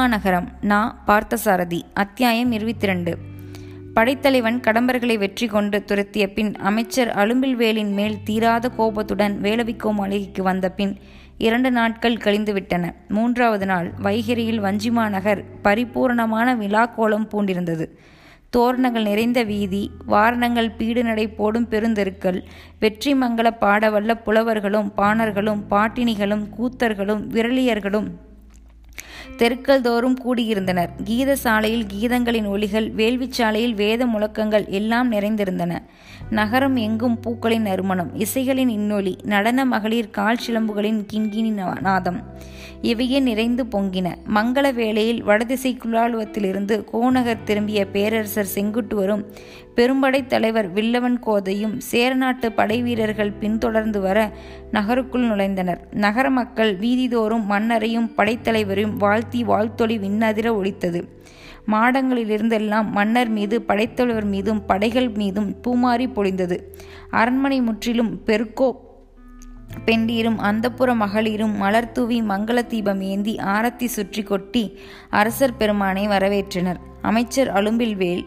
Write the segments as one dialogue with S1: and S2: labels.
S1: மாநகரம் நா பார்த்தசாரதி அத்தியாயம் இருபத்தி ரெண்டு படைத்தலைவன் கடம்பர்களை வெற்றி கொண்டு துரத்திய பின் அமைச்சர் அலும்பில்வேலின் மேல் தீராத கோபத்துடன் வேலவிக்கோ மாளிகைக்கு வந்த பின் இரண்டு நாட்கள் கழிந்துவிட்டன மூன்றாவது நாள் வைகிரியில் வஞ்சிமா நகர் பரிபூர்ணமான விழாக்கோலம் பூண்டிருந்தது தோரணங்கள் நிறைந்த வீதி வாரணங்கள் பீடு நடை போடும் பெருந்தெருக்கள் வெற்றி மங்கள பாடவல்ல புலவர்களும் பாணர்களும் பாட்டினிகளும் கூத்தர்களும் விரலியர்களும் தெருக்கள் தோறும் கூடியிருந்தனர் கீத சாலையில் கீதங்களின் ஒலிகள் வேள்விச்சாலையில் வேத முழக்கங்கள் எல்லாம் நிறைந்திருந்தன நகரம் எங்கும் பூக்களின் நறுமணம் இசைகளின் இன்னொலி நடன மகளிர் கால் சிலம்புகளின் கிண்கிணி நாதம் இவையே நிறைந்து பொங்கின மங்கள வேளையில் வடதிசை குலாலுவத்திலிருந்து கோநகர் திரும்பிய பேரரசர் செங்குட்டுவரும் பெரும்படை தலைவர் வில்லவன் கோதையும் சேரநாட்டு படை வீரர்கள் பின்தொடர்ந்து வர நகருக்குள் நுழைந்தனர் நகர மக்கள் வீதிதோறும் மன்னரையும் படைத்தலைவரையும் வாழ்த்தி வாழ்த்தொளி விண்ணதிர ஒழித்தது மாடங்களிலிருந்தெல்லாம் மன்னர் மீது படைத்தலைவர் மீதும் படைகள் மீதும் பூமாரி பொழிந்தது அரண்மனை முற்றிலும் பெருக்கோ பெண்டீரும் அந்தப்புற மகளிரும் மலர் தூவி மங்கள தீபம் ஏந்தி ஆரத்தி சுற்றி கொட்டி அரசர் பெருமானை வரவேற்றனர் அமைச்சர் அலும்பில் வேல்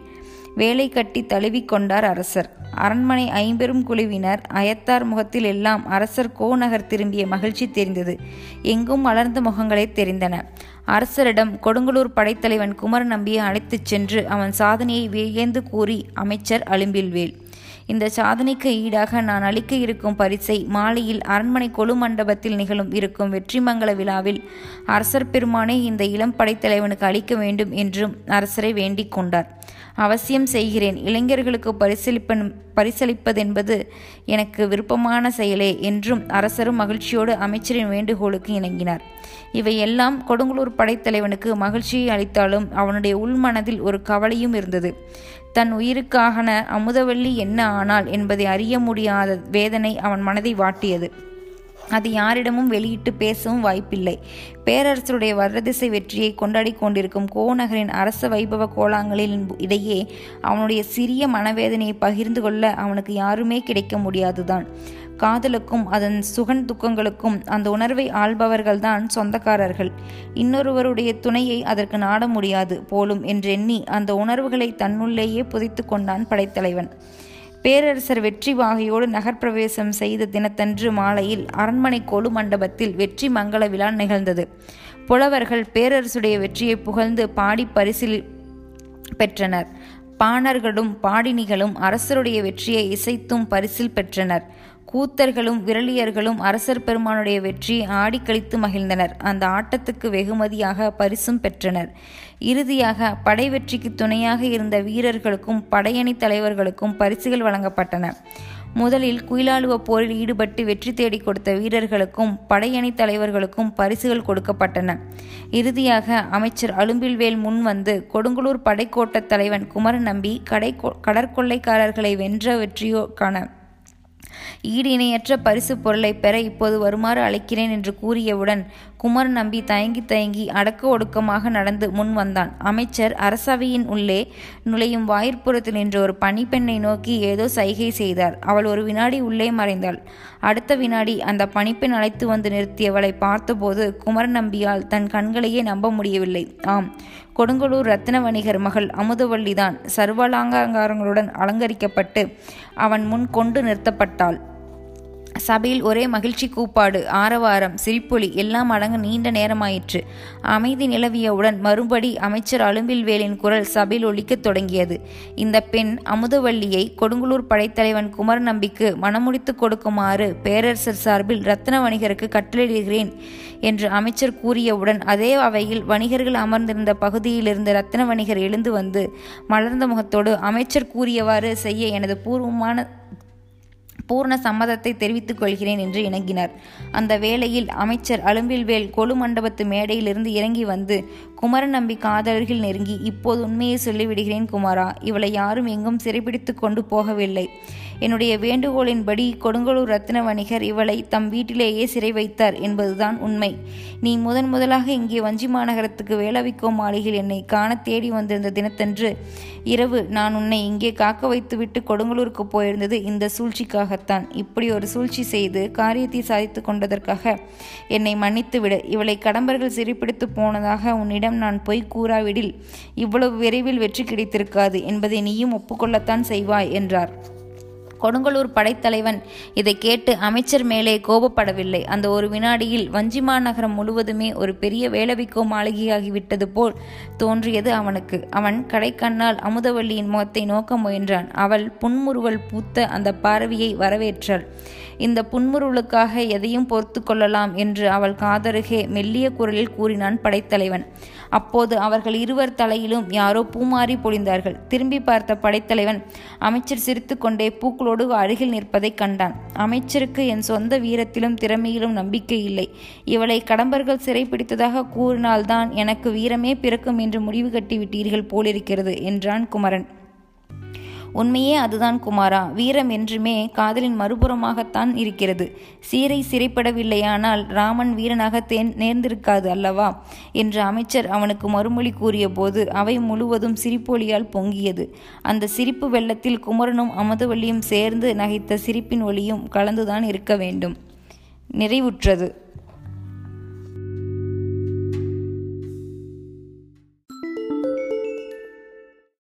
S1: வேலை கட்டி தழுவிக்கொண்டார் அரசர் அரண்மனை ஐம்பெரும் குழுவினர் அயத்தார் முகத்தில் எல்லாம் அரசர் கோநகர் திரும்பிய மகிழ்ச்சி தெரிந்தது எங்கும் மலர்ந்த முகங்களே தெரிந்தன அரசரிடம் கொடுங்கலூர் படைத்தலைவன் குமர நம்பியை அழைத்துச் சென்று அவன் சாதனையை வியந்து கூறி அமைச்சர் வேல் இந்த சாதனைக்கு ஈடாக நான் அளிக்க இருக்கும் பரிசை மாலையில் அரண்மனை கொலு மண்டபத்தில் நிகழும் இருக்கும் வெற்றிமங்கல விழாவில் அரசர் பெருமானே இந்த இளம் படைத்தலைவனுக்கு அளிக்க வேண்டும் என்றும் அரசரை வேண்டிக் கொண்டார் அவசியம் செய்கிறேன் இளைஞர்களுக்கு பரிசளிப்பன் பரிசளிப்பதென்பது எனக்கு விருப்பமான செயலே என்றும் அரசரும் மகிழ்ச்சியோடு அமைச்சரின் வேண்டுகோளுக்கு இணங்கினார் இவையெல்லாம் கொடுங்களூர் படைத்தலைவனுக்கு மகிழ்ச்சியை அளித்தாலும் அவனுடைய உள்மனதில் ஒரு கவலையும் இருந்தது தன் உயிருக்காகன அமுதவள்ளி என்ன ஆனால் என்பதை அறிய முடியாத வேதனை அவன் மனதை வாட்டியது அது யாரிடமும் வெளியிட்டு பேசவும் வாய்ப்பில்லை பேரரசருடைய வரதிசை வெற்றியை கொண்டாடி கொண்டிருக்கும் கோநகரின் அரச வைபவ கோலாங்களின் இடையே அவனுடைய சிறிய மனவேதனையை பகிர்ந்து கொள்ள அவனுக்கு யாருமே கிடைக்க முடியாதுதான் காதலுக்கும் அதன் சுகன் துக்கங்களுக்கும் அந்த உணர்வை ஆள்பவர்கள்தான் சொந்தக்காரர்கள் இன்னொருவருடைய துணையை அதற்கு நாட முடியாது போலும் என்றெண்ணி அந்த உணர்வுகளை தன்னுள்ளேயே புதைத்து கொண்டான் படைத்தலைவன் பேரரசர் வெற்றி வாகையோடு நகர்ப்பிரவேசம் செய்த தினத்தன்று மாலையில் அரண்மனை கோலு மண்டபத்தில் வெற்றி மங்கள விழா நிகழ்ந்தது புலவர்கள் பேரரசுடைய வெற்றியை புகழ்ந்து பாடி பரிசில் பெற்றனர் பாணர்களும் பாடினிகளும் அரசருடைய வெற்றியை இசைத்தும் பரிசில் பெற்றனர் கூத்தர்களும் விரலியர்களும் அரசர் பெருமானுடைய வெற்றி ஆடிக்கழித்து மகிழ்ந்தனர் அந்த ஆட்டத்துக்கு வெகுமதியாக பரிசும் பெற்றனர் இறுதியாக படை வெற்றிக்கு துணையாக இருந்த வீரர்களுக்கும் படையணி தலைவர்களுக்கும் பரிசுகள் வழங்கப்பட்டன முதலில் குயிலாளுவ போரில் ஈடுபட்டு வெற்றி தேடி கொடுத்த வீரர்களுக்கும் படையணி தலைவர்களுக்கும் பரிசுகள் கொடுக்கப்பட்டன இறுதியாக அமைச்சர் அலும்பில்வேல் முன் வந்து கொடுங்குளூர் படைக்கோட்டத் தலைவன் குமரன் நம்பி கடை கடற்கொள்ளைக்காரர்களை வென்ற வெற்றியோ காண ஈடு இணையற்ற பரிசு பொருளை பெற இப்போது வருமாறு அழைக்கிறேன் என்று கூறியவுடன் குமர் நம்பி தயங்கி தயங்கி அடக்க ஒடுக்கமாக நடந்து முன் வந்தான் அமைச்சர் அரசவையின் உள்ளே நுழையும் வாயிற்புறத்தில் நின்ற ஒரு பணிப்பெண்ணை நோக்கி ஏதோ சைகை செய்தார் அவள் ஒரு வினாடி உள்ளே மறைந்தாள் அடுத்த வினாடி அந்த பணிப்பெண் அழைத்து வந்து நிறுத்தியவளை பார்த்தபோது குமர நம்பியால் தன் கண்களையே நம்ப முடியவில்லை ஆம் கொடுங்கலூர் ரத்ன வணிகர் மகள் அமுதவள்ளிதான் சர்வலாங்காரங்களுடன் அலங்கரிக்கப்பட்டு அவன் முன் கொண்டு நிறுத்தப்பட்டாள் சபையில் ஒரே மகிழ்ச்சி கூப்பாடு ஆரவாரம் சிரிப்பொலி எல்லாம் அடங்க நீண்ட நேரமாயிற்று அமைதி நிலவியவுடன் மறுபடி அமைச்சர் அலும்பில்வேலின் குரல் சபையில் ஒழிக்கத் தொடங்கியது இந்த பெண் அமுதவள்ளியை கொடுங்குளூர் படைத்தலைவன் குமர நம்பிக்கு மனமுடித்து கொடுக்குமாறு பேரரசர் சார்பில் ரத்ன வணிகருக்கு கட்டளையிடுகிறேன் என்று அமைச்சர் கூறியவுடன் அதே அவையில் வணிகர்கள் அமர்ந்திருந்த பகுதியிலிருந்து ரத்ன வணிகர் எழுந்து வந்து மலர்ந்த முகத்தோடு அமைச்சர் கூறியவாறு செய்ய எனது பூர்வமான பூர்ண சம்மதத்தை தெரிவித்துக் கொள்கிறேன் என்று இணங்கினார் அந்த வேளையில் அமைச்சர் அலும்பில்வேல் கொலு மண்டபத்து மேடையிலிருந்து இறங்கி வந்து குமரன் நம்பி காதலர்கள் நெருங்கி இப்போது உண்மையை சொல்லிவிடுகிறேன் குமாரா இவளை யாரும் எங்கும் சிறைபிடித்து கொண்டு போகவில்லை என்னுடைய வேண்டுகோளின்படி கொடுங்கலூர் ரத்ன வணிகர் இவளை தம் வீட்டிலேயே சிறை வைத்தார் என்பதுதான் உண்மை நீ முதன் முதலாக இங்கே வஞ்சி மாநகரத்துக்கு வேளவிக்கோ மாளிகையில் என்னை காண தேடி வந்திருந்த தினத்தன்று இரவு நான் உன்னை இங்கே காக்க வைத்துவிட்டு கொடுங்கலூருக்கு போயிருந்தது இந்த சூழ்ச்சிக்காகத்தான் இப்படி ஒரு சூழ்ச்சி செய்து காரியத்தை சாதித்து கொண்டதற்காக என்னை மன்னித்துவிடு இவளை கடம்பர்கள் சிரிப்பிடித்து போனதாக உன்னிடம் நான் போய் கூறாவிடில் இவ்வளவு விரைவில் வெற்றி கிடைத்திருக்காது என்பதை நீயும் ஒப்புக்கொள்ளத்தான் செய்வாய் என்றார் கொடுங்கலூர் படைத்தலைவன் இதை கேட்டு அமைச்சர் மேலே கோபப்படவில்லை அந்த ஒரு வினாடியில் வஞ்சிமா நகரம் முழுவதுமே ஒரு பெரிய வேளவிக்கோ மாளிகையாகிவிட்டது போல் தோன்றியது அவனுக்கு அவன் கடைக்கண்ணால் அமுதவல்லியின் முகத்தை நோக்க முயன்றான் அவள் புன்முறுவல் பூத்த அந்த பார்வையை வரவேற்றாள் இந்த புன்முருளுக்காக எதையும் பொறுத்து கொள்ளலாம் என்று அவள் காதருகே மெல்லிய குரலில் கூறினான் படைத்தலைவன் அப்போது அவர்கள் இருவர் தலையிலும் யாரோ பூமாறி பொழிந்தார்கள் திரும்பி பார்த்த படைத்தலைவன் அமைச்சர் சிரித்துக்கொண்டே பூக்களோடு வீரத்தோடு அருகில் நிற்பதைக் கண்டான் அமைச்சருக்கு என் சொந்த வீரத்திலும் திறமையிலும் நம்பிக்கை இல்லை இவளை கடம்பர்கள் சிறைப்பிடித்ததாக கூறினால்தான் எனக்கு வீரமே பிறக்கும் என்று முடிவு கட்டிவிட்டீர்கள் போலிருக்கிறது என்றான் குமரன்
S2: உண்மையே அதுதான் குமாரா வீரம் என்றுமே காதலின் மறுபுறமாகத்தான் இருக்கிறது சீரை சிறைப்படவில்லையானால் ராமன் வீரனாக தேன் நேர்ந்திருக்காது அல்லவா என்று அமைச்சர் அவனுக்கு மறுமொழி கூறிய போது அவை முழுவதும் சிரிப்பொலியால் பொங்கியது அந்த சிரிப்பு வெள்ளத்தில் குமரனும் அமதுவள்ளியும் சேர்ந்து நகைத்த சிரிப்பின் ஒளியும் கலந்துதான் இருக்க வேண்டும் நிறைவுற்றது